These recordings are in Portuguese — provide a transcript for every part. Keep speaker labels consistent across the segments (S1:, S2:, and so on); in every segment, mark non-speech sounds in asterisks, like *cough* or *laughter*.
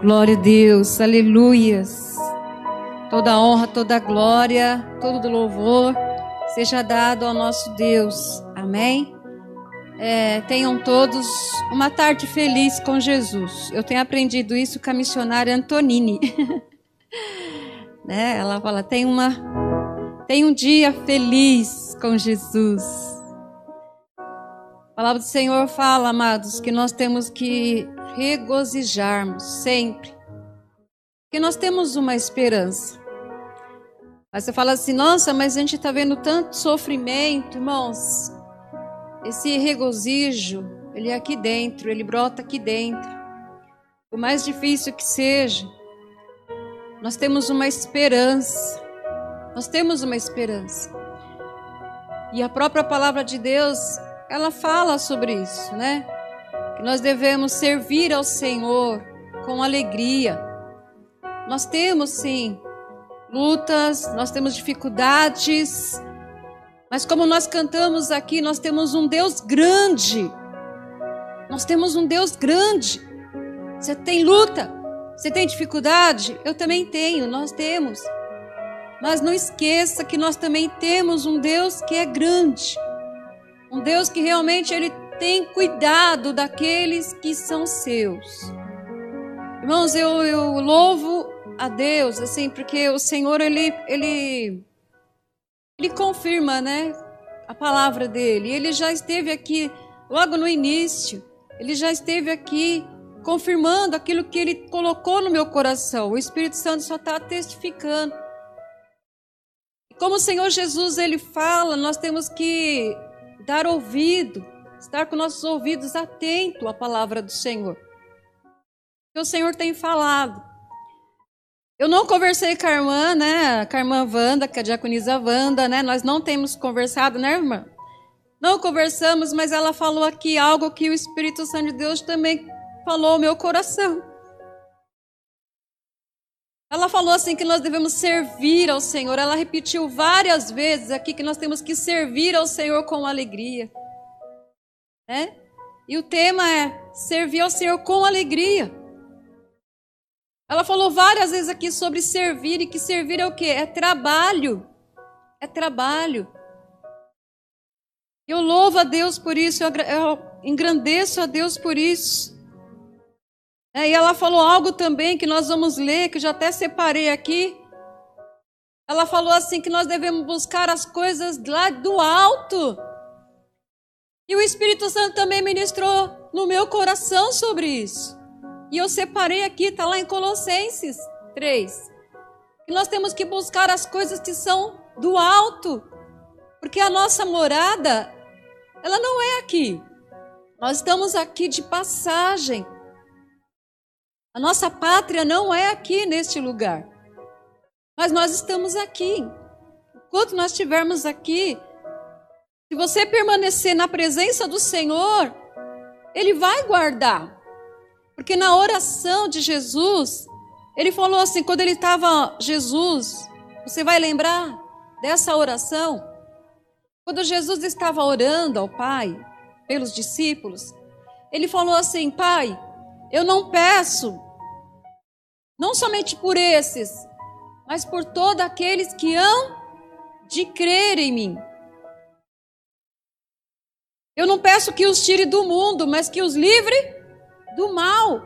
S1: Glória a Deus, aleluias. Toda honra, toda glória, todo louvor seja dado ao nosso Deus. Amém? É, tenham todos uma tarde feliz com Jesus. Eu tenho aprendido isso com a missionária Antonini. *laughs* né? Ela fala: tem, uma, tem um dia feliz com Jesus. A palavra do Senhor fala, amados, que nós temos que regozijarmos sempre. Porque nós temos uma esperança. Aí você fala assim, nossa, mas a gente está vendo tanto sofrimento, irmãos. Esse regozijo, ele é aqui dentro, ele brota aqui dentro. Por mais difícil que seja, nós temos uma esperança. Nós temos uma esperança. E a própria palavra de Deus, ela fala sobre isso, né? Que nós devemos servir ao Senhor com alegria. Nós temos sim lutas, nós temos dificuldades, mas como nós cantamos aqui, nós temos um Deus grande. Nós temos um Deus grande. Você tem luta, você tem dificuldade? Eu também tenho, nós temos. Mas não esqueça que nós também temos um Deus que é grande. Um Deus que realmente ele tem cuidado daqueles que são seus. Irmãos, eu, eu louvo a Deus, assim, porque o Senhor, ele, ele, ele confirma, né, a palavra dele. Ele já esteve aqui logo no início, ele já esteve aqui confirmando aquilo que ele colocou no meu coração. O Espírito Santo só está testificando. Como o Senhor Jesus ele fala, nós temos que dar ouvido, estar com nossos ouvidos atentos à palavra do Senhor. Que o Senhor tem falado. Eu não conversei com a irmã, né? Com a irmã Wanda, com a diaconisa Wanda, né? Nós não temos conversado, né, irmã? Não conversamos, mas ela falou aqui algo que o Espírito Santo de Deus também falou ao meu coração. Ela falou assim que nós devemos servir ao Senhor. Ela repetiu várias vezes aqui que nós temos que servir ao Senhor com alegria. Né? E o tema é servir ao Senhor com alegria. Ela falou várias vezes aqui sobre servir e que servir é o quê? É trabalho. É trabalho. Eu louvo a Deus por isso, eu engrandeço a Deus por isso. É, e ela falou algo também que nós vamos ler, que eu já até separei aqui. Ela falou assim que nós devemos buscar as coisas lá do alto. E o Espírito Santo também ministrou no meu coração sobre isso. E eu separei aqui, está lá em Colossenses 3. Que nós temos que buscar as coisas que são do alto. Porque a nossa morada, ela não é aqui. Nós estamos aqui de passagem. A nossa pátria não é aqui neste lugar. Mas nós estamos aqui. Enquanto nós estivermos aqui, se você permanecer na presença do Senhor, Ele vai guardar. Porque na oração de Jesus, ele falou assim, quando ele estava Jesus, você vai lembrar dessa oração? Quando Jesus estava orando ao Pai pelos discípulos, ele falou assim: Pai, eu não peço, não somente por esses, mas por todos aqueles que hão de crer em mim. Eu não peço que os tire do mundo, mas que os livre do mal.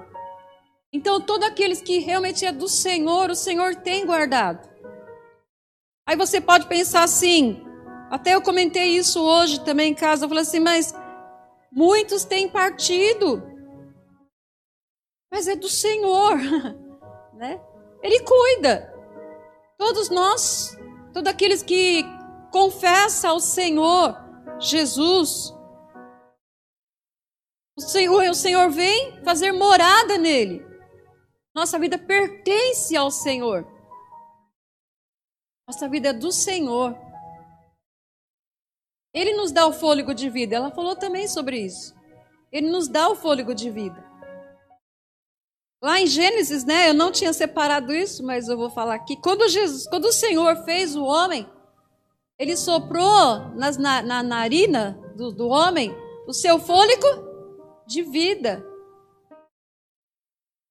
S1: Então, todos aqueles que realmente é do Senhor, o Senhor tem guardado. Aí você pode pensar assim, até eu comentei isso hoje também em casa, eu falei assim, mas muitos têm partido. Mas é do Senhor, *laughs* né? Ele cuida. Todos nós, todos aqueles que confessam ao Senhor Jesus, o Senhor, o Senhor vem fazer morada nele. Nossa vida pertence ao Senhor. Nossa vida é do Senhor. Ele nos dá o fôlego de vida. Ela falou também sobre isso. Ele nos dá o fôlego de vida. Lá em Gênesis, né? Eu não tinha separado isso, mas eu vou falar aqui. Quando Jesus, quando o Senhor fez o homem, ele soprou nas, na, na narina do, do homem o seu fôlego de vida.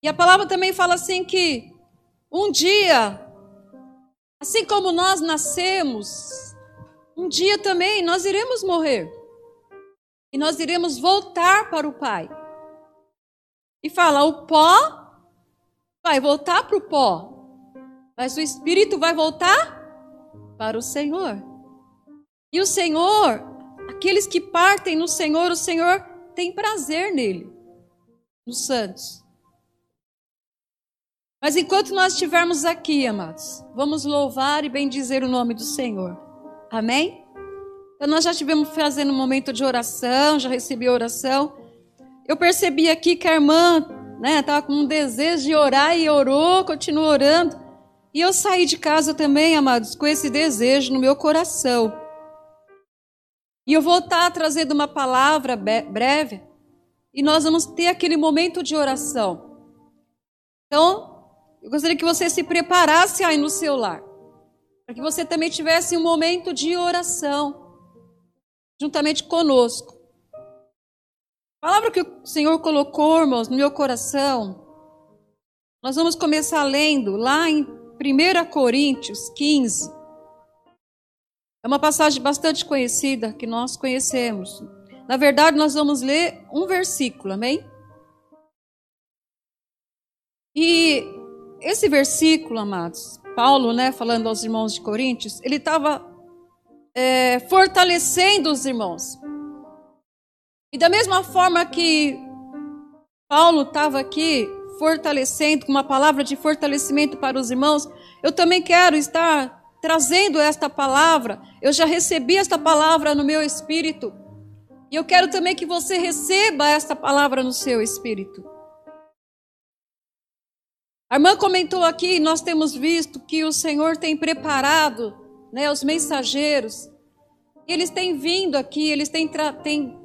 S1: E a palavra também fala assim que um dia, assim como nós nascemos, um dia também nós iremos morrer. E nós iremos voltar para o Pai. E fala: o pó vai voltar para o pó, mas o espírito vai voltar para o Senhor. E o Senhor, aqueles que partem no Senhor, o Senhor tem prazer nele, nos santos. Mas enquanto nós estivermos aqui, amados, vamos louvar e bendizer o nome do Senhor. Amém? Então nós já estivemos fazendo um momento de oração, já recebi a oração. Eu percebi aqui que a irmã estava né, com um desejo de orar e orou, continuou orando. E eu saí de casa também, amados, com esse desejo no meu coração. E eu vou estar trazendo uma palavra breve e nós vamos ter aquele momento de oração. Então, eu gostaria que você se preparasse aí no seu lar, para que você também tivesse um momento de oração, juntamente conosco. A palavra que o Senhor colocou, irmãos, no meu coração, nós vamos começar lendo lá em 1 Coríntios 15. É uma passagem bastante conhecida que nós conhecemos. Na verdade, nós vamos ler um versículo, amém? E esse versículo, amados, Paulo, né, falando aos irmãos de Coríntios, ele estava é, fortalecendo os irmãos. E da mesma forma que Paulo estava aqui fortalecendo, com uma palavra de fortalecimento para os irmãos, eu também quero estar trazendo esta palavra. Eu já recebi esta palavra no meu espírito. E eu quero também que você receba esta palavra no seu espírito. A irmã comentou aqui, nós temos visto que o Senhor tem preparado né, os mensageiros. Eles têm vindo aqui, eles têm, têm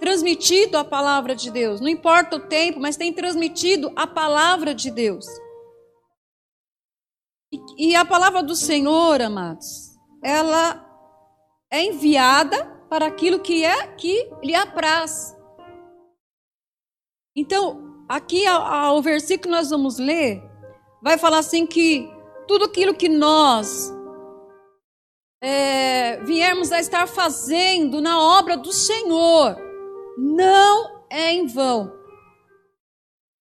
S1: transmitido a palavra de Deus. Não importa o tempo, mas têm transmitido a palavra de Deus. E, e a palavra do Senhor, amados, ela é enviada para aquilo que é que lhe apraz. Então, aqui o versículo que nós vamos ler vai falar assim que tudo aquilo que nós é, a estar fazendo na obra do Senhor não é em vão.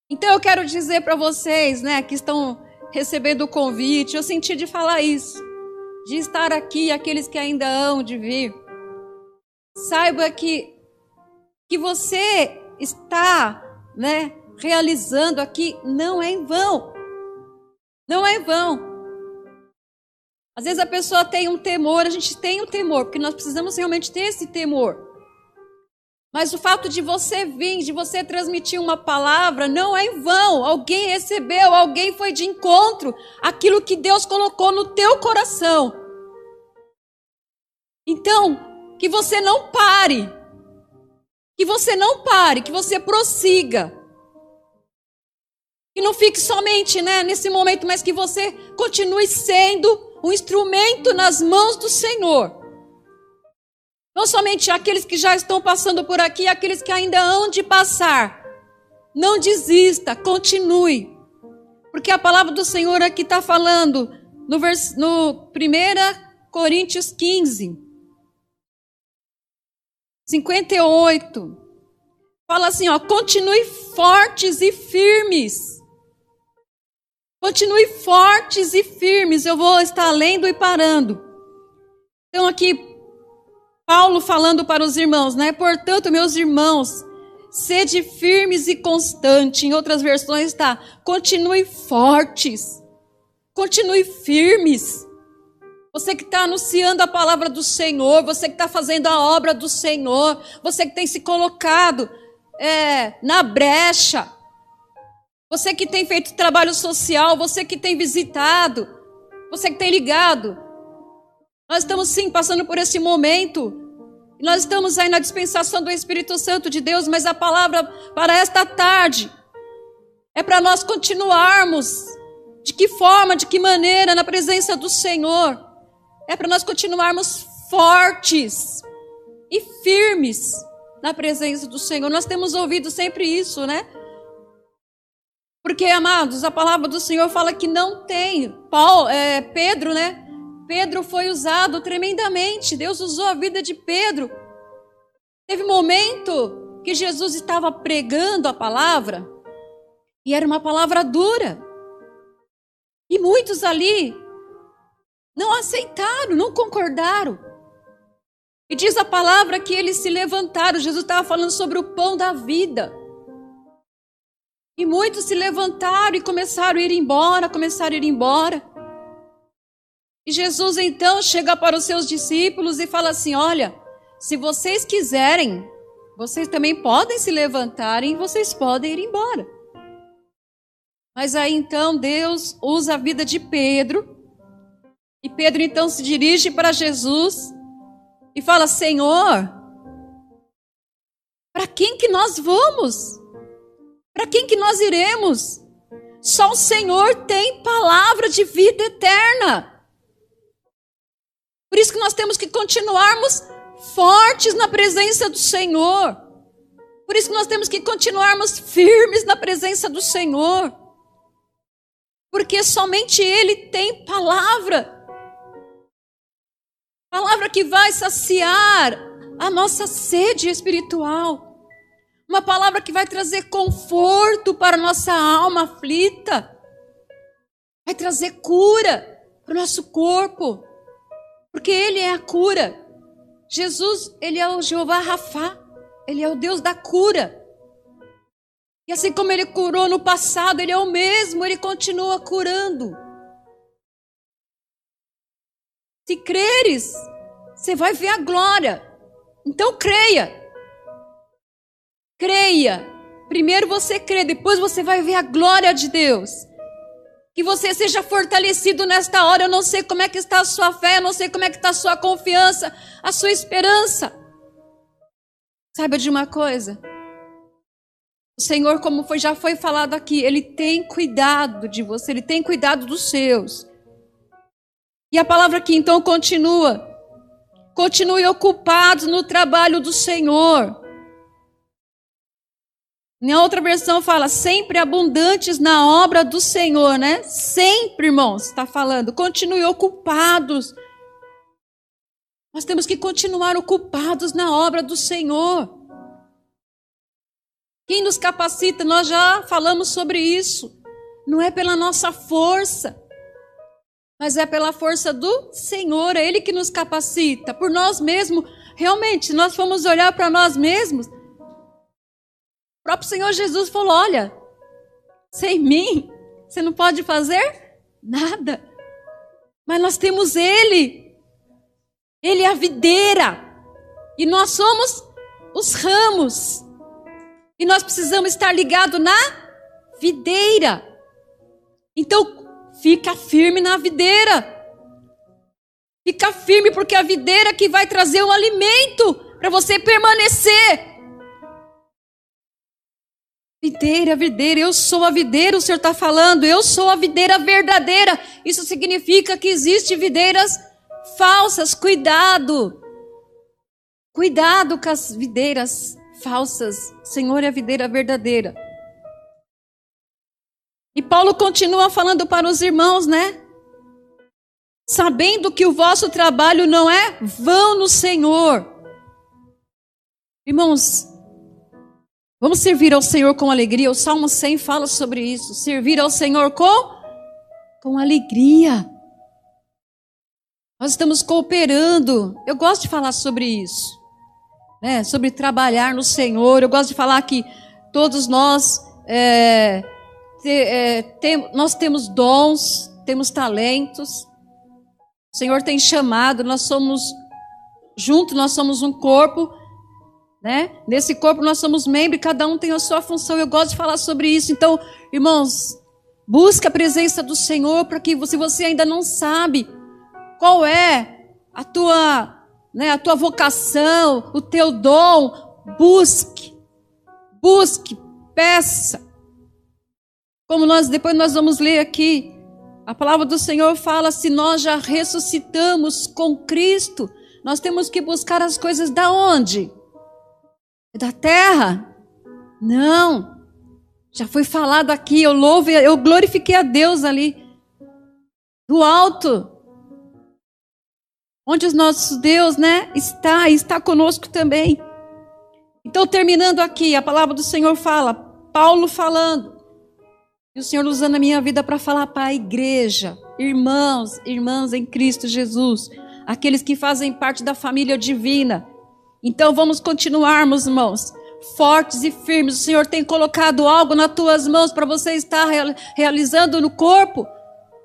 S1: Então eu quero dizer para vocês, né, que estão recebendo o convite, eu senti de falar isso, de estar aqui, aqueles que ainda hão de vir. Saiba que, que você está né, realizando aqui não é em vão. Não é em vão. Às vezes a pessoa tem um temor, a gente tem um temor, porque nós precisamos realmente ter esse temor. Mas o fato de você vir, de você transmitir uma palavra, não é em vão. Alguém recebeu, alguém foi de encontro aquilo que Deus colocou no teu coração. Então, que você não pare. Que você não pare, que você prossiga. Que não fique somente né, nesse momento, mas que você continue sendo um instrumento nas mãos do Senhor não somente aqueles que já estão passando por aqui, aqueles que ainda hão de passar. Não desista, continue. Porque a palavra do Senhor aqui está falando no, vers, no 1 Coríntios 15, 58. Fala assim, ó, continue fortes e firmes. Continue fortes e firmes. Eu vou estar lendo e parando. Então aqui Paulo falando para os irmãos, né? Portanto, meus irmãos, sede firmes e constantes. Em outras versões está, continue fortes, continue firmes. Você que está anunciando a palavra do Senhor, você que está fazendo a obra do Senhor, você que tem se colocado é, na brecha, você que tem feito trabalho social, você que tem visitado, você que tem ligado, nós estamos sim passando por esse momento. Nós estamos aí na dispensação do Espírito Santo de Deus, mas a palavra para esta tarde é para nós continuarmos. De que forma, de que maneira, na presença do Senhor. É para nós continuarmos fortes e firmes na presença do Senhor. Nós temos ouvido sempre isso, né? Porque, amados, a palavra do Senhor fala que não tem. Paulo, é, Pedro, né? Pedro foi usado tremendamente. Deus usou a vida de Pedro. Teve momento que Jesus estava pregando a palavra e era uma palavra dura. E muitos ali não aceitaram, não concordaram. E diz a palavra que eles se levantaram. Jesus estava falando sobre o pão da vida. E muitos se levantaram e começaram a ir embora, começaram a ir embora. E Jesus então chega para os seus discípulos e fala assim: Olha, se vocês quiserem, vocês também podem se levantar e vocês podem ir embora. Mas aí então Deus usa a vida de Pedro. E Pedro então se dirige para Jesus e fala: Senhor, para quem que nós vamos? Para quem que nós iremos? Só o Senhor tem palavra de vida eterna. Por isso que nós temos que continuarmos fortes na presença do Senhor. Por isso que nós temos que continuarmos firmes na presença do Senhor. Porque somente Ele tem palavra. Palavra que vai saciar a nossa sede espiritual. Uma palavra que vai trazer conforto para a nossa alma aflita. Vai trazer cura para o nosso corpo. Porque Ele é a cura. Jesus, Ele é o Jeová Rafá. Ele é o Deus da cura. E assim como Ele curou no passado, Ele é o mesmo, Ele continua curando. Se creres, você vai ver a glória. Então creia. Creia. Primeiro você crê, depois você vai ver a glória de Deus. Que você seja fortalecido nesta hora. Eu não sei como é que está a sua fé, eu não sei como é que está a sua confiança, a sua esperança. Saiba de uma coisa. O Senhor, como foi, já foi falado aqui, Ele tem cuidado de você, Ele tem cuidado dos seus. E a palavra aqui então continua. Continue ocupados no trabalho do Senhor. Na outra versão fala sempre abundantes na obra do Senhor, né? Sempre, irmãos, está falando. Continue ocupados. Nós temos que continuar ocupados na obra do Senhor. Quem nos capacita? Nós já falamos sobre isso. Não é pela nossa força, mas é pela força do Senhor, é Ele que nos capacita. Por nós mesmos, realmente, nós formos olhar para nós mesmos, próprio Senhor Jesus falou: Olha, sem mim, você não pode fazer nada. Mas nós temos Ele, Ele é a videira, e nós somos os ramos, e nós precisamos estar ligados na videira. Então, Fica firme na videira. Fica firme, porque a videira que vai trazer o alimento para você permanecer. Videira, videira, eu sou a videira, o Senhor está falando, eu sou a videira verdadeira. Isso significa que existem videiras falsas, cuidado. Cuidado com as videiras falsas. Senhor é a videira verdadeira. E Paulo continua falando para os irmãos, né? Sabendo que o vosso trabalho não é vão no Senhor. Irmãos, vamos servir ao Senhor com alegria. O Salmo 100 fala sobre isso. Servir ao Senhor com com alegria. Nós estamos cooperando. Eu gosto de falar sobre isso, né? Sobre trabalhar no Senhor. Eu gosto de falar que todos nós é, é, tem, nós temos dons, temos talentos. O Senhor tem chamado, nós somos juntos, nós somos um corpo, né? Nesse corpo nós somos membros, cada um tem a sua função. Eu gosto de falar sobre isso. Então, irmãos, busca a presença do Senhor para que se você ainda não sabe qual é a tua, né, a tua vocação, o teu dom, busque. Busque, peça. Como nós depois nós vamos ler aqui, a palavra do Senhor fala: se nós já ressuscitamos com Cristo, nós temos que buscar as coisas da onde? Da terra? Não. Já foi falado aqui, eu louvo, eu glorifiquei a Deus ali, do alto. Onde o nosso Deus, né, está, está conosco também. Então, terminando aqui, a palavra do Senhor fala, Paulo falando, e o Senhor usando a minha vida para falar para a igreja, irmãos, irmãs em Cristo Jesus, aqueles que fazem parte da família divina. Então, vamos continuarmos, irmãos, fortes e firmes. O Senhor tem colocado algo nas tuas mãos para você estar realizando no corpo,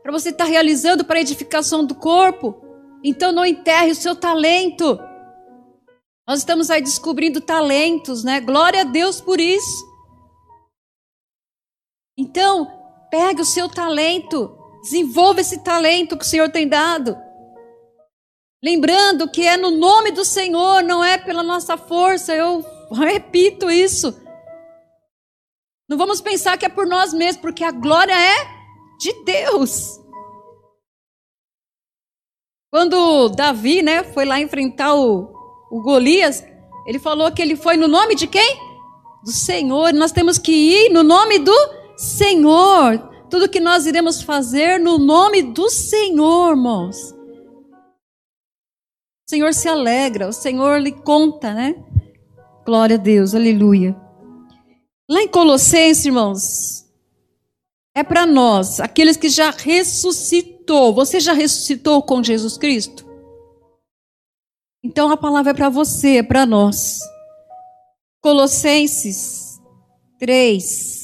S1: para você estar realizando para edificação do corpo. Então não enterre o seu talento. Nós estamos aí descobrindo talentos, né? Glória a Deus por isso. Então, pegue o seu talento, desenvolva esse talento que o Senhor tem dado. Lembrando que é no nome do Senhor, não é pela nossa força. Eu repito isso. Não vamos pensar que é por nós mesmos, porque a glória é de Deus. Quando Davi, né, foi lá enfrentar o, o Golias, ele falou que ele foi no nome de quem? Do Senhor. Nós temos que ir no nome do Senhor. Tudo que nós iremos fazer no nome do Senhor, irmãos. O Senhor se alegra, o Senhor lhe conta, né? Glória a Deus, aleluia. Lá em Colossenses, irmãos, é para nós, aqueles que já ressuscitou. Você já ressuscitou com Jesus Cristo? Então a palavra é para você, é para nós. Colossenses 3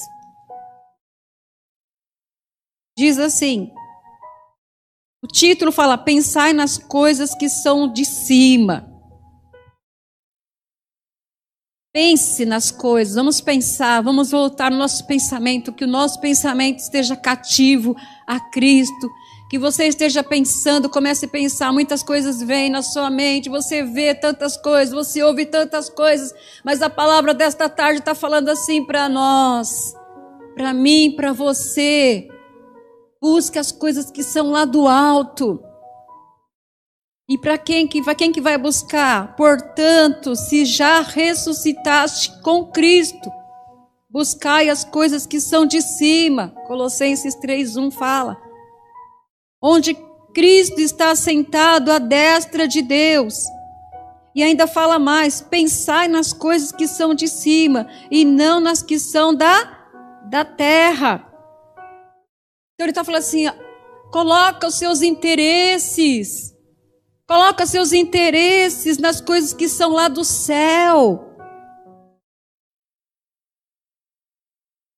S1: diz assim: o título fala: Pensai nas coisas que são de cima. Pense nas coisas, vamos pensar, vamos voltar no nosso pensamento, que o nosso pensamento esteja cativo a Cristo, que você esteja pensando, comece a pensar, muitas coisas vêm na sua mente, você vê tantas coisas, você ouve tantas coisas, mas a palavra desta tarde está falando assim para nós, para mim, para você. Busque as coisas que são lá do alto. E para quem que vai quem que vai buscar? Portanto, se já ressuscitaste com Cristo, buscai as coisas que são de cima. Colossenses 3:1 fala. Onde Cristo está sentado à destra de Deus. E ainda fala mais: pensai nas coisas que são de cima e não nas que são da da terra. Então ele está falando assim: coloca os seus interesses, coloca seus interesses nas coisas que são lá do céu.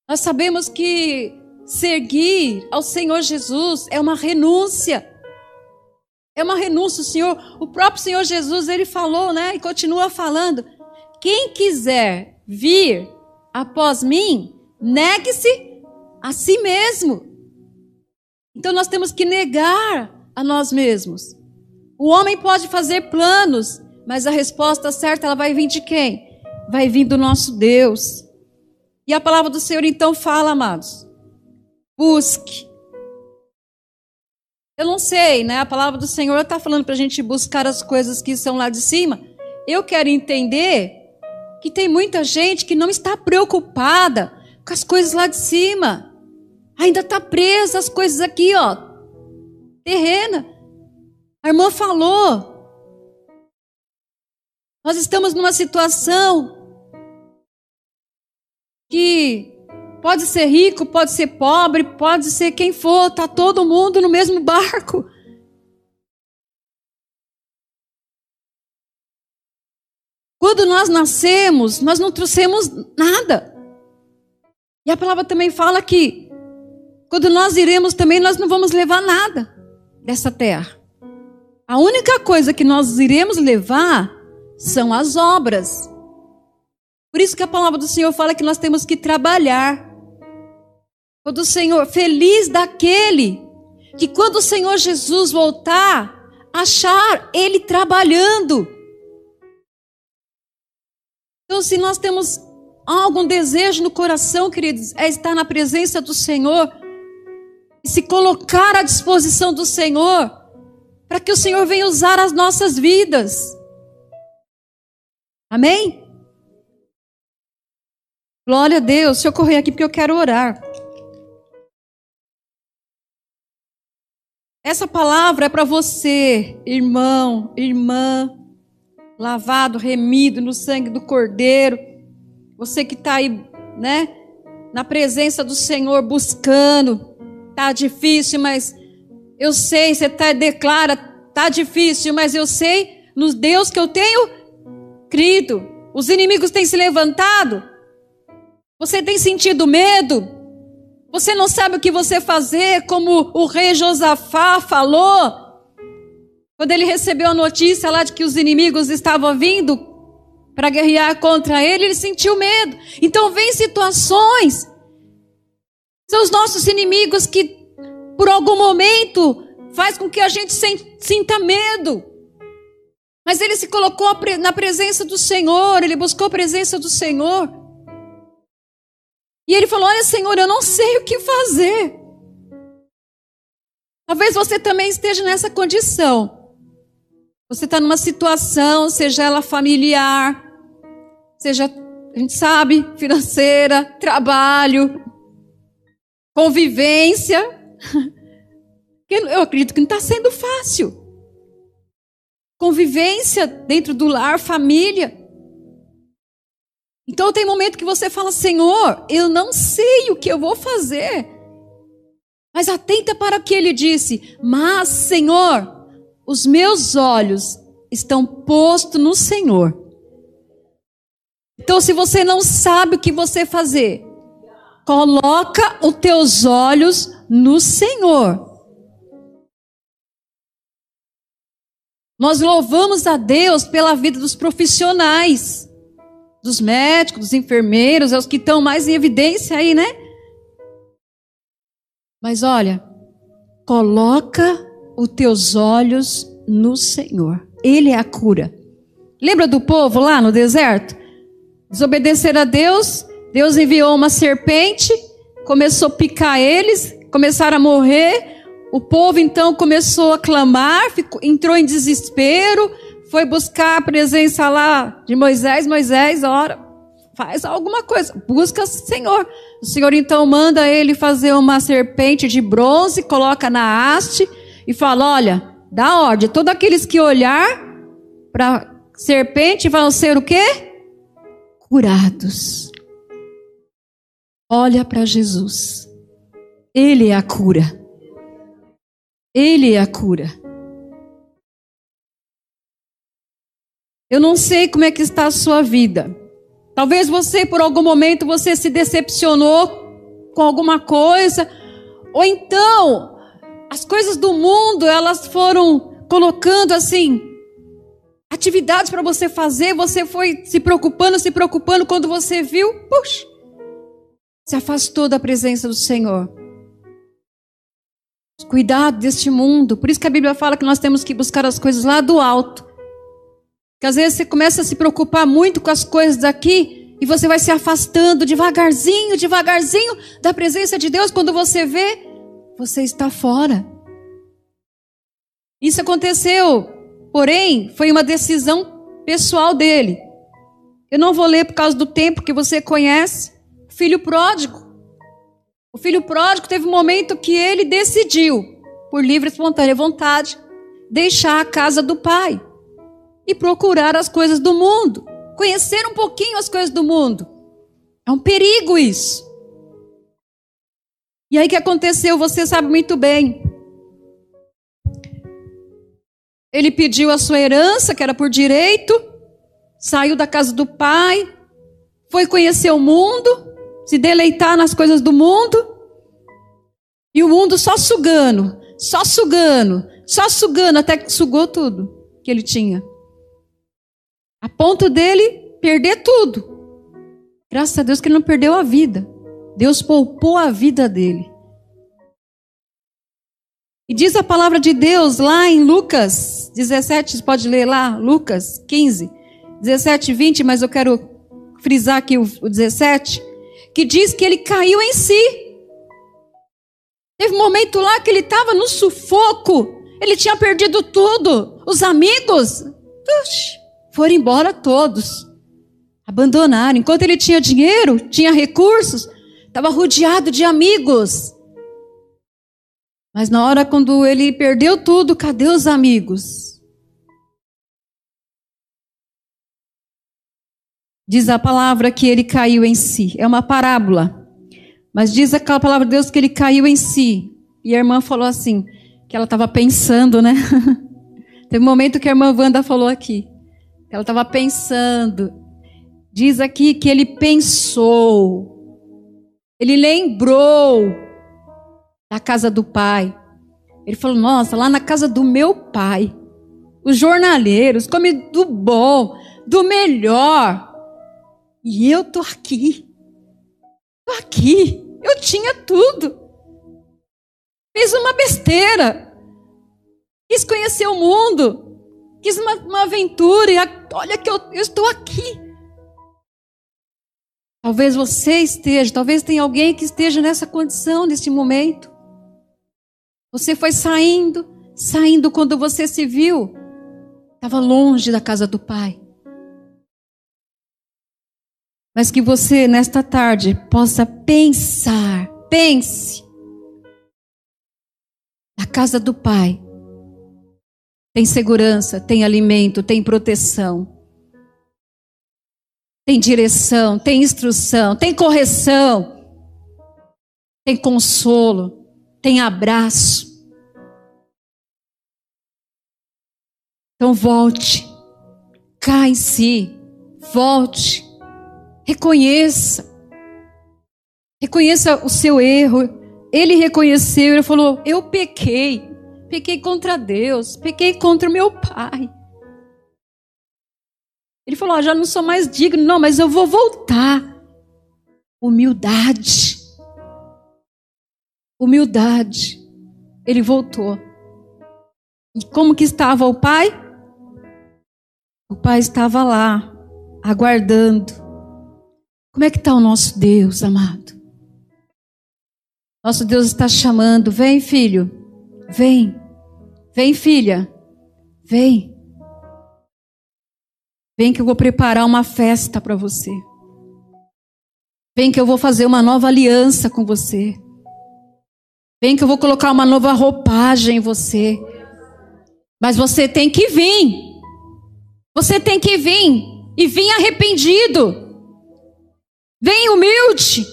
S1: Nós sabemos que seguir ao Senhor Jesus é uma renúncia. É uma renúncia, o Senhor, o próprio Senhor Jesus, ele falou, né, e continua falando: quem quiser vir após mim, negue-se a si mesmo. Então nós temos que negar a nós mesmos. O homem pode fazer planos, mas a resposta certa ela vai vir de quem? Vai vir do nosso Deus. E a palavra do Senhor então fala, amados. Busque. Eu não sei, né? A palavra do Senhor está falando para a gente buscar as coisas que são lá de cima. Eu quero entender que tem muita gente que não está preocupada com as coisas lá de cima. Ainda está presa as coisas aqui, ó. Terrena. A irmã falou. Nós estamos numa situação que pode ser rico, pode ser pobre, pode ser quem for, tá todo mundo no mesmo barco. Quando nós nascemos, nós não trouxemos nada. E a palavra também fala que quando nós iremos também, nós não vamos levar nada dessa terra. A única coisa que nós iremos levar são as obras. Por isso que a palavra do Senhor fala que nós temos que trabalhar. Quando o Senhor, feliz daquele que quando o Senhor Jesus voltar, achar ele trabalhando. Então, se nós temos algum desejo no coração, queridos, é estar na presença do Senhor, se colocar à disposição do Senhor, para que o Senhor venha usar as nossas vidas. Amém? Glória a Deus, deixa eu correr aqui porque eu quero orar. Essa palavra é para você, irmão, irmã, lavado, remido no sangue do Cordeiro. Você que está aí, né, na presença do Senhor, buscando. Tá difícil, mas eu sei. Você tá, declara, tá difícil, mas eu sei no Deus que eu tenho crido. Os inimigos têm se levantado. Você tem sentido medo. Você não sabe o que você fazer, como o rei Josafá falou. Quando ele recebeu a notícia lá de que os inimigos estavam vindo para guerrear contra ele, ele sentiu medo. Então, vem situações. São os nossos inimigos que, por algum momento, faz com que a gente sinta medo. Mas ele se colocou na presença do Senhor, ele buscou a presença do Senhor. E ele falou: Olha, Senhor, eu não sei o que fazer. Talvez você também esteja nessa condição. Você está numa situação, seja ela familiar, seja, a gente sabe, financeira, trabalho, convivência. Eu acredito que não está sendo fácil. Convivência dentro do lar, família. Então tem momento que você fala, Senhor, eu não sei o que eu vou fazer. Mas atenta para o que ele disse. Mas, Senhor, os meus olhos estão postos no Senhor. Então, se você não sabe o que você fazer, coloca os teus olhos no Senhor. Nós louvamos a Deus pela vida dos profissionais, dos médicos, dos enfermeiros, é os que estão mais em evidência aí, né? Mas olha, coloca os teus olhos no Senhor. Ele é a cura. Lembra do povo lá no deserto? Desobedecer a Deus, Deus enviou uma serpente, começou a picar eles, começaram a morrer. O povo então começou a clamar, ficou, entrou em desespero, foi buscar a presença lá de Moisés. Moisés, ora, faz alguma coisa, busca o Senhor. O Senhor então manda ele fazer uma serpente de bronze, coloca na haste e fala: Olha, dá ordem, todos aqueles que olhar para serpente vão ser o quê? Curados. Olha para Jesus. Ele é a cura. Ele é a cura. Eu não sei como é que está a sua vida. Talvez você, por algum momento, você se decepcionou com alguma coisa. Ou então, as coisas do mundo, elas foram colocando assim, atividades para você fazer, você foi se preocupando, se preocupando, quando você viu, puxa, se afastou da presença do Senhor. Cuidado deste mundo. Por isso que a Bíblia fala que nós temos que buscar as coisas lá do alto. Que às vezes você começa a se preocupar muito com as coisas daqui e você vai se afastando devagarzinho, devagarzinho da presença de Deus. Quando você vê, você está fora. Isso aconteceu, porém, foi uma decisão pessoal dele. Eu não vou ler por causa do tempo que você conhece. Filho pródigo. O filho pródigo teve um momento que ele decidiu, por livre e espontânea vontade, deixar a casa do pai e procurar as coisas do mundo, conhecer um pouquinho as coisas do mundo. É um perigo isso. E aí que aconteceu? Você sabe muito bem. Ele pediu a sua herança, que era por direito, saiu da casa do pai, foi conhecer o mundo, se deleitar nas coisas do mundo, e o mundo só sugando, só sugando, só sugando, até que sugou tudo que ele tinha. A ponto dele perder tudo. Graças a Deus que ele não perdeu a vida. Deus poupou a vida dele. E diz a palavra de Deus lá em Lucas 17, você pode ler lá, Lucas 15, 17 e 20, mas eu quero frisar aqui o 17, que diz que ele caiu em si. Teve um momento lá que ele estava no sufoco, ele tinha perdido tudo, os amigos, foram embora todos. Abandonaram. Enquanto ele tinha dinheiro, tinha recursos, estava rodeado de amigos. Mas na hora quando ele perdeu tudo, cadê os amigos? Diz a palavra que ele caiu em si. É uma parábola. Mas diz aquela palavra de Deus que ele caiu em si. E a irmã falou assim, que ela estava pensando, né? *laughs* Teve um momento que a irmã Wanda falou aqui. Ela estava pensando. Diz aqui que ele pensou. Ele lembrou da casa do pai. Ele falou: Nossa, lá na casa do meu pai, os jornaleiros comem do bom, do melhor. E eu tô aqui. Tô aqui. Eu tinha tudo. Fiz uma besteira. Quis conhecer o mundo. Quis uma, uma aventura. E olha que eu, eu estou aqui. Talvez você esteja, talvez tenha alguém que esteja nessa condição neste momento. Você foi saindo, saindo quando você se viu, estava longe da casa do Pai. Mas que você, nesta tarde, possa pensar, pense. A casa do Pai tem segurança, tem alimento, tem proteção, tem direção, tem instrução, tem correção, tem consolo, tem abraço. Então volte, cá em si, volte. Reconheça. Reconheça o seu erro. Ele reconheceu, ele falou: Eu pequei. Pequei contra Deus, pequei contra o meu pai. Ele falou: Já não sou mais digno, não, mas eu vou voltar. Humildade. Humildade. Ele voltou. E como que estava o pai? O pai estava lá, aguardando. Como é que está o nosso Deus, amado? Nosso Deus está chamando. Vem, filho. Vem. Vem, filha. Vem. Vem que eu vou preparar uma festa para você. Vem que eu vou fazer uma nova aliança com você. Vem que eu vou colocar uma nova roupagem em você. Mas você tem que vir. Você tem que vir. E vir arrependido. Vem humilde.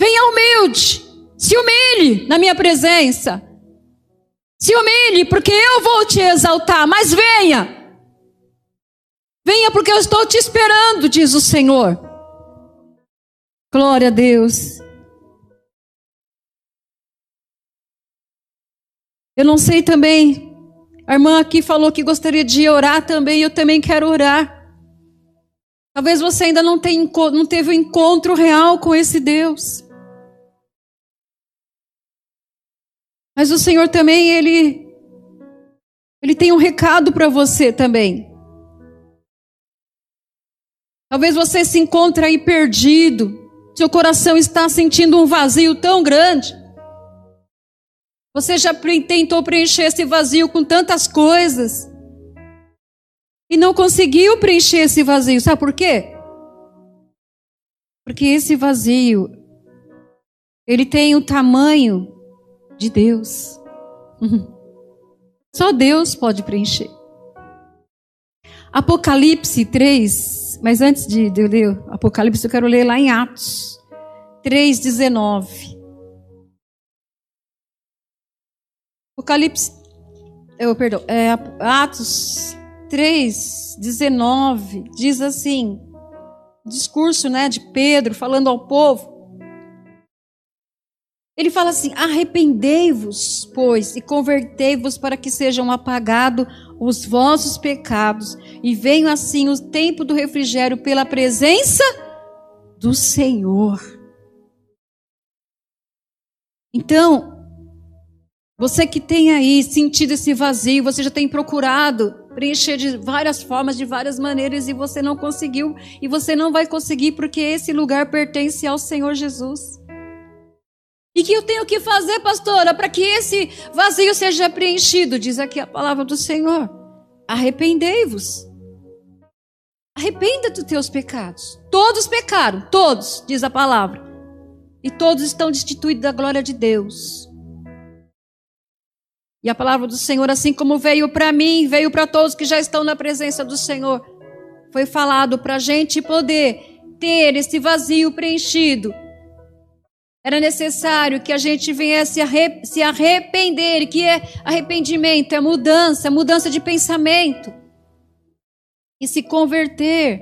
S1: Venha humilde. Se humilhe na minha presença. Se humilhe, porque eu vou te exaltar. Mas venha. Venha, porque eu estou te esperando, diz o Senhor. Glória a Deus. Eu não sei também. A irmã aqui falou que gostaria de orar também. Eu também quero orar. Talvez você ainda não, tenha, não teve um encontro real com esse Deus. Mas o Senhor também, Ele, Ele tem um recado para você também. Talvez você se encontre aí perdido. Seu coração está sentindo um vazio tão grande. Você já tentou preencher esse vazio com tantas coisas e não conseguiu preencher esse vazio. Sabe por quê? Porque esse vazio ele tem o tamanho de Deus. *laughs* Só Deus pode preencher. Apocalipse 3, mas antes de, eu ler Apocalipse, eu quero ler lá em Atos 3,19. Apocalipse, eu, perdão, é, Atos 3, 19, diz assim, discurso né, de Pedro falando ao povo. Ele fala assim: arrependei-vos, pois, e convertei-vos para que sejam apagados os vossos pecados, e venham assim o tempo do refrigério pela presença do Senhor. Então, você que tem aí sentido esse vazio, você já tem procurado preencher de várias formas, de várias maneiras, e você não conseguiu, e você não vai conseguir, porque esse lugar pertence ao Senhor Jesus. E que eu tenho que fazer, pastora, para que esse vazio seja preenchido? Diz aqui a palavra do Senhor: arrependei-vos. Arrependa dos teus pecados. Todos pecaram, todos, diz a palavra. E todos estão destituídos da glória de Deus. E a palavra do Senhor, assim como veio para mim, veio para todos que já estão na presença do Senhor, foi falado para a gente poder ter esse vazio preenchido. Era necessário que a gente viesse se arrepender, que é arrependimento, é mudança, mudança de pensamento. E se converter,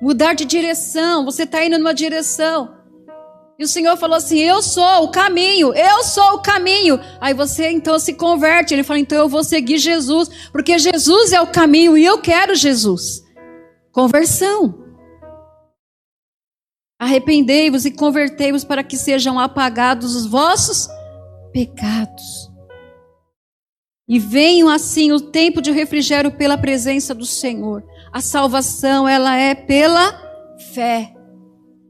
S1: mudar de direção. Você está indo numa direção. E o Senhor falou assim: Eu sou o caminho, eu sou o caminho. Aí você então se converte. Ele fala: Então eu vou seguir Jesus, porque Jesus é o caminho e eu quero Jesus. Conversão. Arrependei-vos e convertei-vos para que sejam apagados os vossos pecados. E venham assim o tempo de refrigério pela presença do Senhor. A salvação, ela é pela fé.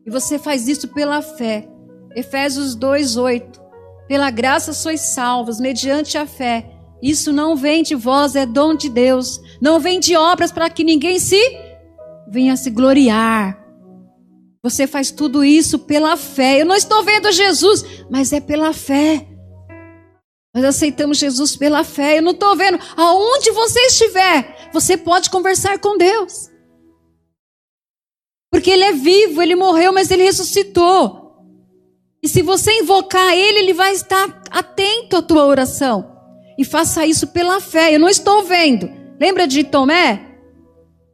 S1: E você faz isso pela fé. Efésios 2:8. Pela graça sois salvos mediante a fé. Isso não vem de vós, é dom de Deus. Não vem de obras para que ninguém se venha se gloriar. Você faz tudo isso pela fé. Eu não estou vendo Jesus, mas é pela fé. Nós aceitamos Jesus pela fé. Eu não estou vendo. Aonde você estiver, você pode conversar com Deus. Porque ele é vivo, ele morreu, mas ele ressuscitou. E se você invocar ele, ele vai estar atento à tua oração. E faça isso pela fé. Eu não estou vendo. Lembra de Tomé?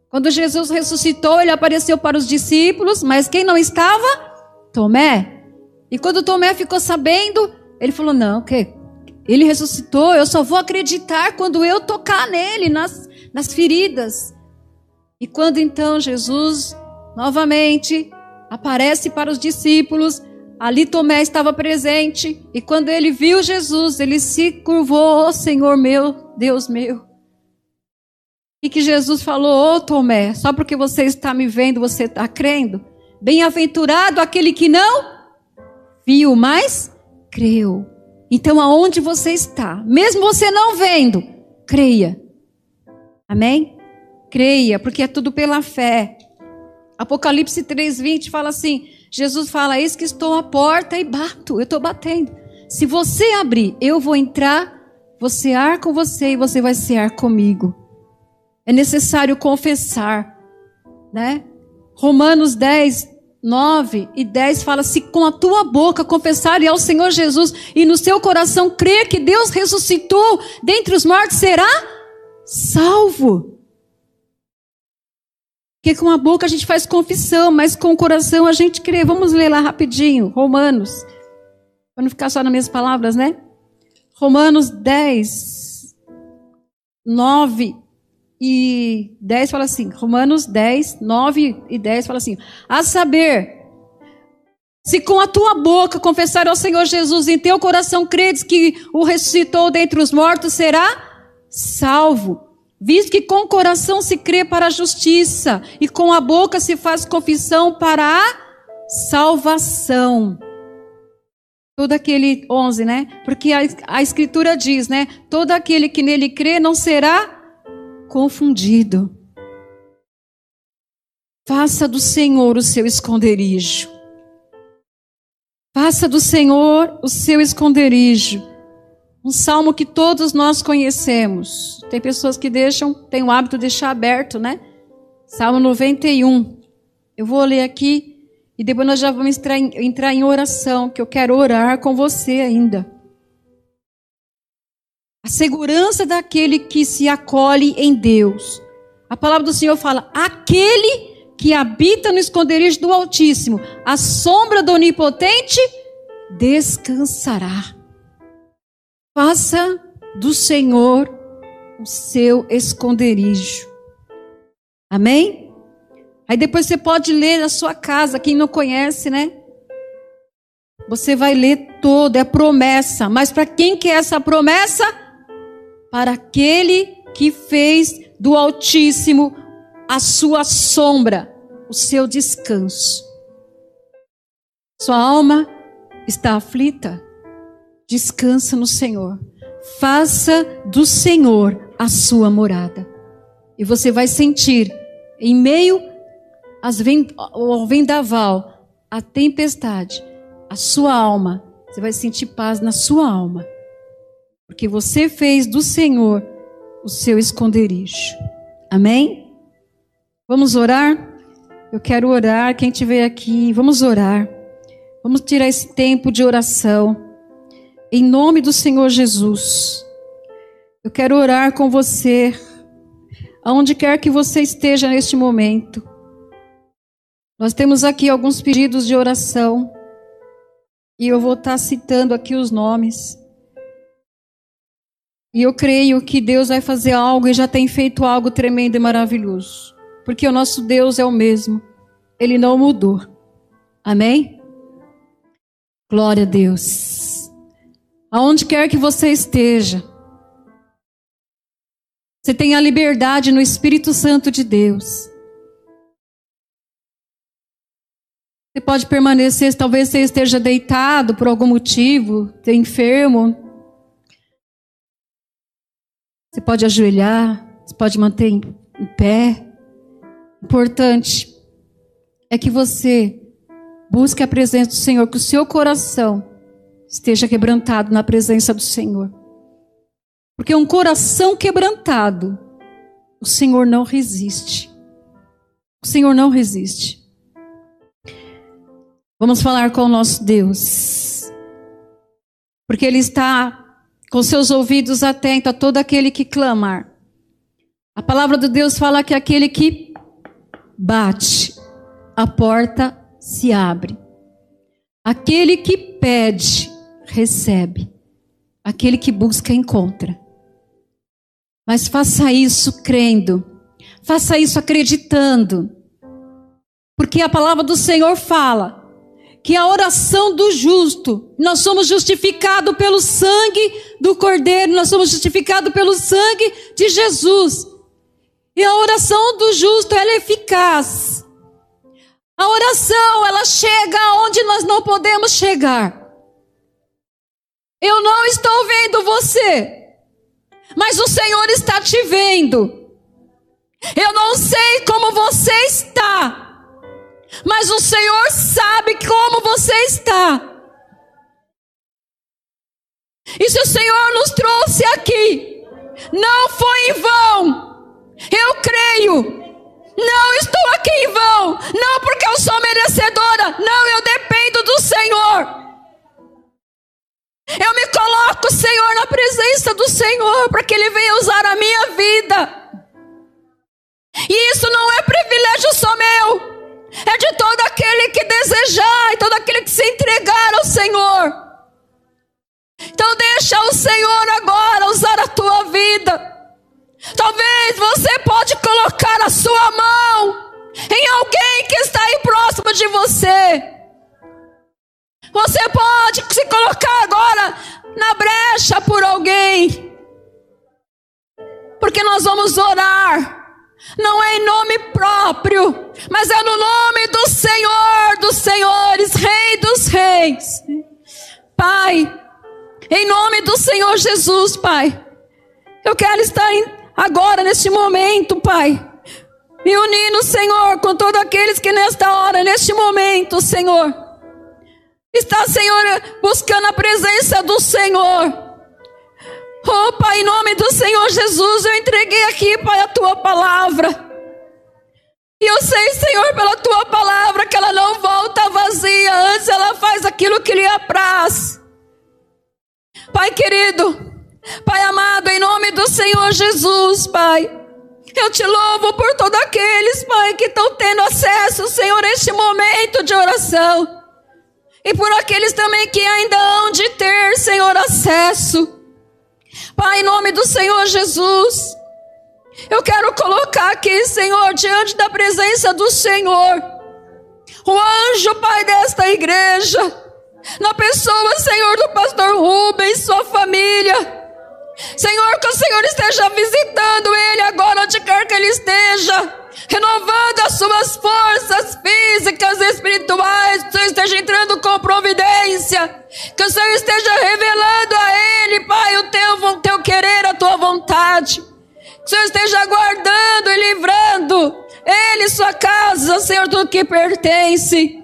S1: Quando Jesus ressuscitou, ele apareceu para os discípulos, mas quem não estava? Tomé. E quando Tomé ficou sabendo, ele falou: Não, que ele ressuscitou, eu só vou acreditar quando eu tocar nele, nas, nas feridas. E quando então Jesus novamente aparece para os discípulos. Ali Tomé estava presente e quando ele viu Jesus, ele se curvou, oh, Senhor meu, Deus meu. E que Jesus falou: Ô oh, Tomé, só porque você está me vendo, você está crendo? Bem-aventurado aquele que não viu, mas creu. Então, aonde você está, mesmo você não vendo, creia. Amém? Creia, porque é tudo pela fé. Apocalipse 3:20 fala assim: Jesus fala: Eis que estou à porta e bato, eu estou batendo. Se você abrir, eu vou entrar, vou cear com você e você vai cear comigo. É necessário confessar, né? Romanos 10, 9 e 10 fala: Se com a tua boca confessar ao Senhor Jesus e no seu coração crer que Deus ressuscitou dentre os mortos, será salvo. Porque com a boca a gente faz confissão, mas com o coração a gente crê. Vamos ler lá rapidinho, Romanos. Para não ficar só nas minhas palavras, né? Romanos 10, 9 e 10 fala assim. Romanos 10, 9 e 10 fala assim. A saber, se com a tua boca confessar ao Senhor Jesus, em teu coração credes que o ressuscitou dentre os mortos, será salvo. Visto que com o coração se crê para a justiça e com a boca se faz confissão para a salvação. Todo aquele 11, né? Porque a, a escritura diz, né? Todo aquele que nele crê não será confundido. Faça do Senhor o seu esconderijo. Faça do Senhor o seu esconderijo. Um salmo que todos nós conhecemos. Tem pessoas que deixam, tem o hábito de deixar aberto, né? Salmo 91. Eu vou ler aqui e depois nós já vamos entrar em, entrar em oração, que eu quero orar com você ainda. A segurança daquele que se acolhe em Deus. A palavra do Senhor fala: aquele que habita no esconderijo do Altíssimo, a sombra do Onipotente descansará. Faça do Senhor o seu esconderijo. Amém? Aí depois você pode ler na sua casa, quem não conhece, né? Você vai ler todo, é promessa. Mas para quem que é essa promessa? Para aquele que fez do Altíssimo a sua sombra, o seu descanso. Sua alma está aflita? Descansa no Senhor. Faça do Senhor a sua morada. E você vai sentir, em meio as o vendaval, a tempestade, a sua alma, você vai sentir paz na sua alma. Porque você fez do Senhor o seu esconderijo. Amém? Vamos orar? Eu quero orar. Quem estiver aqui, vamos orar. Vamos tirar esse tempo de oração. Em nome do Senhor Jesus. Eu quero orar com você. Aonde quer que você esteja neste momento. Nós temos aqui alguns pedidos de oração. E eu vou estar citando aqui os nomes. E eu creio que Deus vai fazer algo e já tem feito algo tremendo e maravilhoso. Porque o nosso Deus é o mesmo. Ele não mudou. Amém? Glória a Deus. Aonde quer que você esteja, você tem a liberdade no Espírito Santo de Deus. Você pode permanecer, talvez você esteja deitado por algum motivo, esteja enfermo. Você pode ajoelhar, você pode manter em pé. Importante é que você busque a presença do Senhor, que o seu coração esteja quebrantado na presença do Senhor. Porque um coração quebrantado, o Senhor não resiste. O Senhor não resiste. Vamos falar com o nosso Deus. Porque Ele está com seus ouvidos atentos a todo aquele que clamar. A palavra de Deus fala que aquele que bate, a porta se abre. Aquele que pede, recebe. Aquele que busca, encontra. Mas faça isso crendo. Faça isso acreditando. Porque a palavra do Senhor fala que a oração do justo, nós somos justificados pelo sangue do Cordeiro, nós somos justificados pelo sangue de Jesus. E a oração do justo ela é eficaz. A oração ela chega onde nós não podemos chegar. Eu não estou vendo você, mas o Senhor está te vendo. Eu não sei como você está, mas o Senhor sabe como você está. E se o Senhor nos trouxe aqui, não foi em vão. Eu creio. Não estou aqui em vão. Senhor, para que Ele venha usar a minha vida. E isso não é privilégio só meu, é de todo aquele que desejar e todo aquele que se entregar ao Senhor. Então, deixa o Senhor agora usar a tua vida. Talvez você pode colocar a sua mão em alguém que está aí próximo de você. Você pode se colocar agora na brecha por alguém. Porque nós vamos orar. Não é em nome próprio, mas é no nome do Senhor dos Senhores, Rei dos Reis. Pai, em nome do Senhor Jesus, Pai, eu quero estar em agora, neste momento, Pai. Me unindo, Senhor, com todos aqueles que nesta hora, neste momento, Senhor, está, Senhor, buscando a presença do Senhor. Oh, Pai, em nome do Senhor Jesus, eu entreguei aqui, Pai, a tua palavra. E eu sei, Senhor, pela tua palavra, que ela não volta vazia, antes ela faz aquilo que lhe apraz. Pai querido, Pai amado, em nome do Senhor Jesus, Pai. Eu te louvo por todos aqueles, Pai, que estão tendo acesso, Senhor, a este momento de oração. E por aqueles também que ainda hão de ter, Senhor, acesso. Pai, em nome do Senhor Jesus. Eu quero colocar aqui, Senhor, diante da presença do Senhor, o anjo, Pai, desta igreja, na pessoa, Senhor, do pastor Rubens, sua família. Senhor, que o Senhor esteja visitando ele agora, onde quer que ele esteja, renovando as suas forças físicas e espirituais, que o Senhor esteja entrando com providência, que o Senhor esteja revelando a ele, Pai, o teu, teu querer, a tua vontade, que o Senhor esteja guardando e livrando Ele, sua casa, Senhor, tudo que pertence.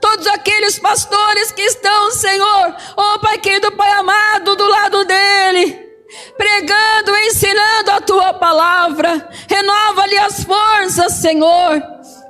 S1: Todos aqueles pastores que estão, Senhor, oh Pai querido, Pai amado, do lado dele, pregando, ensinando a tua palavra, renova-lhe as forças, Senhor.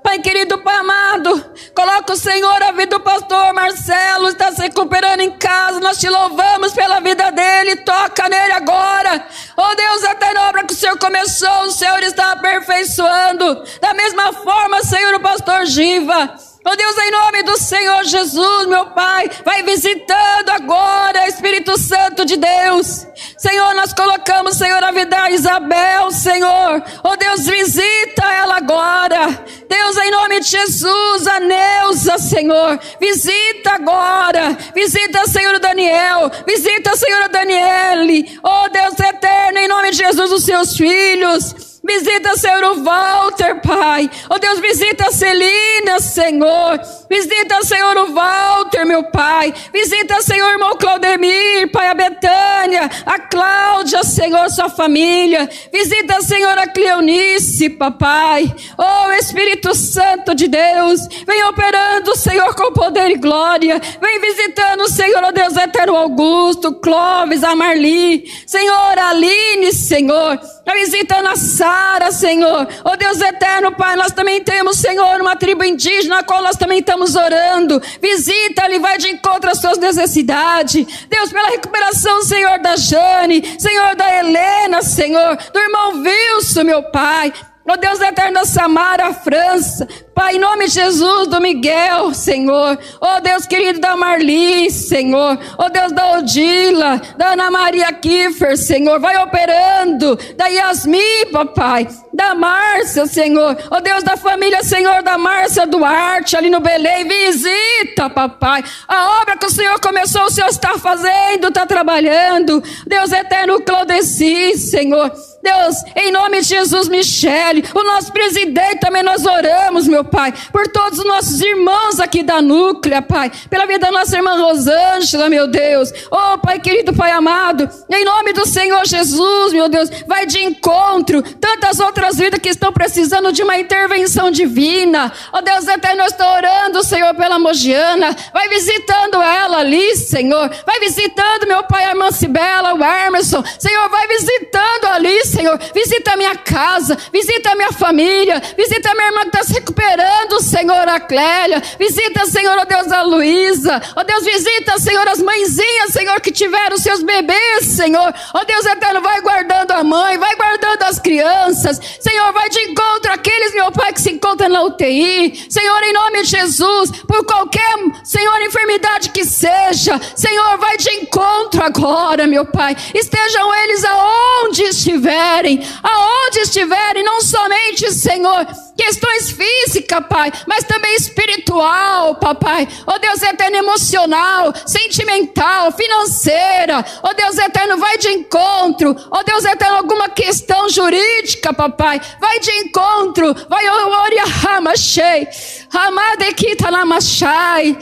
S1: Pai querido, Pai amado, coloca o Senhor a vida do pastor Marcelo, está se recuperando em casa, nós te louvamos pela vida dele, toca nele agora. Oh Deus, até na obra que o Senhor começou, o Senhor está aperfeiçoando. Da mesma forma, Senhor, o pastor Giva. Oh Deus, em nome do Senhor Jesus, meu Pai, vai visitando agora, Espírito Santo de Deus. Senhor, nós colocamos, Senhor, a vida da Isabel, Senhor. Oh Deus, visita ela agora. Deus, em nome de Jesus, a Neuza, Senhor. Visita agora. Visita, Senhor, Daniel. Visita, Senhor, a Daniele. Oh Deus eterno, em nome de Jesus, os seus filhos. Visita, Senhor, o Walter, Pai. Oh Deus, visita a Celina, Senhor. Visita, Senhor, o Walter, meu Pai. Visita, Senhor, irmão Claudemir, Pai, a Betânia, a Cláudia, Senhor, sua família. Visita, Senhor, a Cleonice, papai. Oh Espírito Santo de Deus, vem operando, Senhor, com poder e glória. Vem visitando, Senhor, oh Deus eterno Augusto, Clóvis, a Marli. Senhor, Aline, Senhor. Vem visitando a Sara, Senhor. Oh Deus eterno, Pai, nós também temos, Senhor, uma tribo indígena, a qual nós também estamos estamos orando. Visita-lhe, vai de encontro às suas necessidades. Deus, pela recuperação, Senhor, da Jane, Senhor, da Helena, Senhor, do irmão Wilson, meu Pai. Oh Deus da Samara, França. Pai, em nome de Jesus, do Miguel, Senhor. Oh Deus querido da Marli, Senhor. Oh Deus da Odila, da Ana Maria Kiefer, Senhor. Vai operando. Da Yasmin, papai. Da Márcia, Senhor. Oh Deus da família, Senhor, da Márcia Duarte, ali no Belém. Visita, papai. A obra que o Senhor começou, o Senhor está fazendo, está trabalhando. Deus eterno, Claudeci, Senhor. Deus, em nome de Jesus, Michele, o nosso presidente também nós oramos, meu Pai, por todos os nossos irmãos aqui da Núclea, Pai, pela vida da nossa irmã Rosângela, meu Deus. Oh, Pai querido, Pai amado, em nome do Senhor Jesus, meu Deus, vai de encontro tantas outras vidas que estão precisando de uma intervenção divina. Oh, Deus eterno, eu estou orando, Senhor, pela Mogiana, vai visitando ela ali, Senhor, vai visitando meu Pai, a irmã Cibela, o Emerson, Senhor, vai visitando ali, Senhor, visita a minha casa, visita a minha família, visita a minha irmã que está se recuperando Senhor, a Clélia. Visita, Senhor, ó Deus, a Luísa. Ó Deus, visita, Senhor, as mãezinhas, Senhor, que tiveram seus bebês, Senhor. Ó Deus eterno, vai guardando a mãe, vai guardando as crianças. Senhor, vai de encontro àqueles, meu Pai, que se encontram na UTI. Senhor, em nome de Jesus, por qualquer, Senhor, enfermidade que seja. Senhor, vai de encontro agora, meu Pai. Estejam eles aonde estiverem, aonde estiverem, não somente, Senhor, questões físicas, Pai, mas também espiritual, papai. Oh Deus eterno, emocional, sentimental, financeira. Oh Deus eterno, vai de encontro. Oh Deus eterno, alguma questão jurídica, papai. Vai de encontro. Vai, Oria Hamashei. Hamadekita Namashai.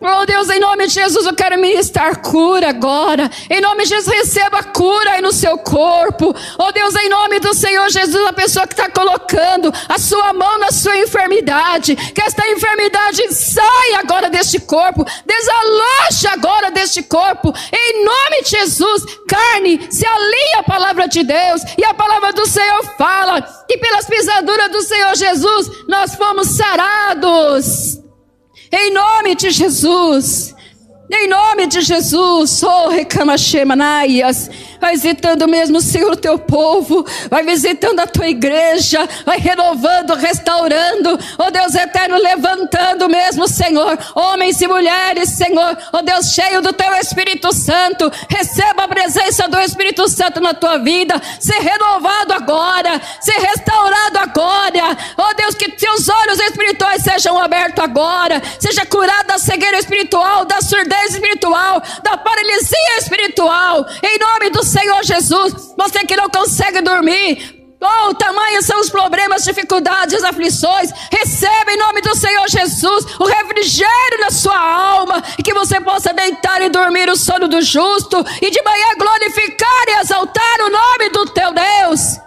S1: Oh Deus, em nome de Jesus, eu quero ministrar cura agora. Em nome de Jesus, receba cura aí no seu corpo. Oh Deus, em nome do Senhor Jesus, a pessoa que está colocando a sua mão na sua enfermidade, que esta enfermidade saia agora deste corpo, desaloje agora deste corpo. Em nome de Jesus, carne, se alinha a palavra de Deus e a palavra do Senhor fala que pelas pisaduras do Senhor Jesus nós fomos sarados. Em nome de Jesus. Em nome de Jesus, oh, recamachemanaias. Vai visitando mesmo, Senhor, o teu povo. Vai visitando a tua igreja. Vai renovando, restaurando. Oh Deus eterno, levantando mesmo, Senhor. Homens e mulheres, Senhor. Oh Deus, cheio do teu Espírito Santo. Receba a presença do Espírito Santo na tua vida. Ser renovado agora. Ser restaurado agora. Oh Deus, que teus olhos espirituais sejam abertos agora. Seja curado da cegueira espiritual, da surdez espiritual, da paralisia espiritual. Em nome do Senhor Jesus. Você que não consegue dormir, Oh, tamanhos são os problemas, dificuldades, aflições. Receba em nome do Senhor Jesus o refrigério na sua alma e que você possa deitar e dormir o sono do justo e de manhã glorificar e exaltar o nome do teu Deus.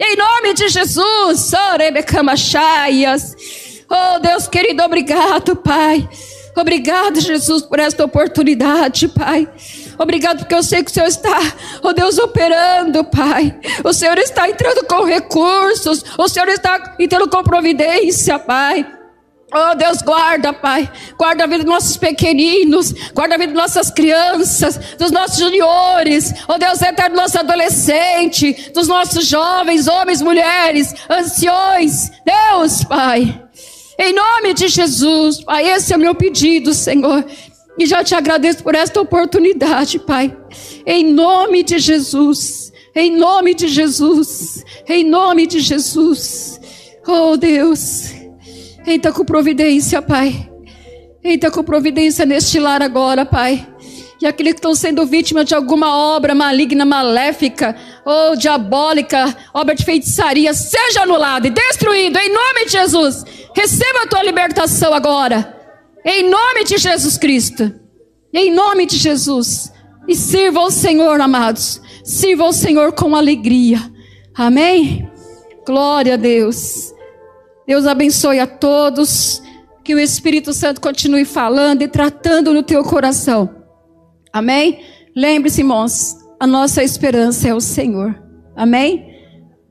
S1: Em nome de Jesus. Oh Deus querido, obrigado, Pai. Obrigado, Jesus, por esta oportunidade, Pai. Obrigado porque eu sei que o Senhor está, oh Deus, operando, Pai. O Senhor está entrando com recursos. O Senhor está entrando com providência, Pai. Oh Deus, guarda, Pai. Guarda a vida dos nossos pequeninos. Guarda a vida das nossas crianças, dos nossos juniores. Oh Deus, eterno nosso adolescente, dos nossos jovens, homens, mulheres, anciões. Deus, Pai. Em nome de Jesus, Pai, esse é o meu pedido, Senhor. E já te agradeço por esta oportunidade, Pai. Em nome de Jesus. Em nome de Jesus. Em nome de Jesus. Oh, Deus. Entra com providência, Pai. Entra com providência neste lar agora, Pai. E aqueles que estão sendo vítimas de alguma obra maligna, maléfica ou diabólica, obra de feitiçaria, seja anulado e destruído em nome de Jesus. Receba a tua libertação agora. Em nome de Jesus Cristo. Em nome de Jesus. E sirva ao Senhor, amados. Sirva ao Senhor com alegria. Amém? Glória a Deus. Deus abençoe a todos. Que o Espírito Santo continue falando e tratando no teu coração. Amém? Lembre-se, irmãos, a nossa esperança é o Senhor. Amém?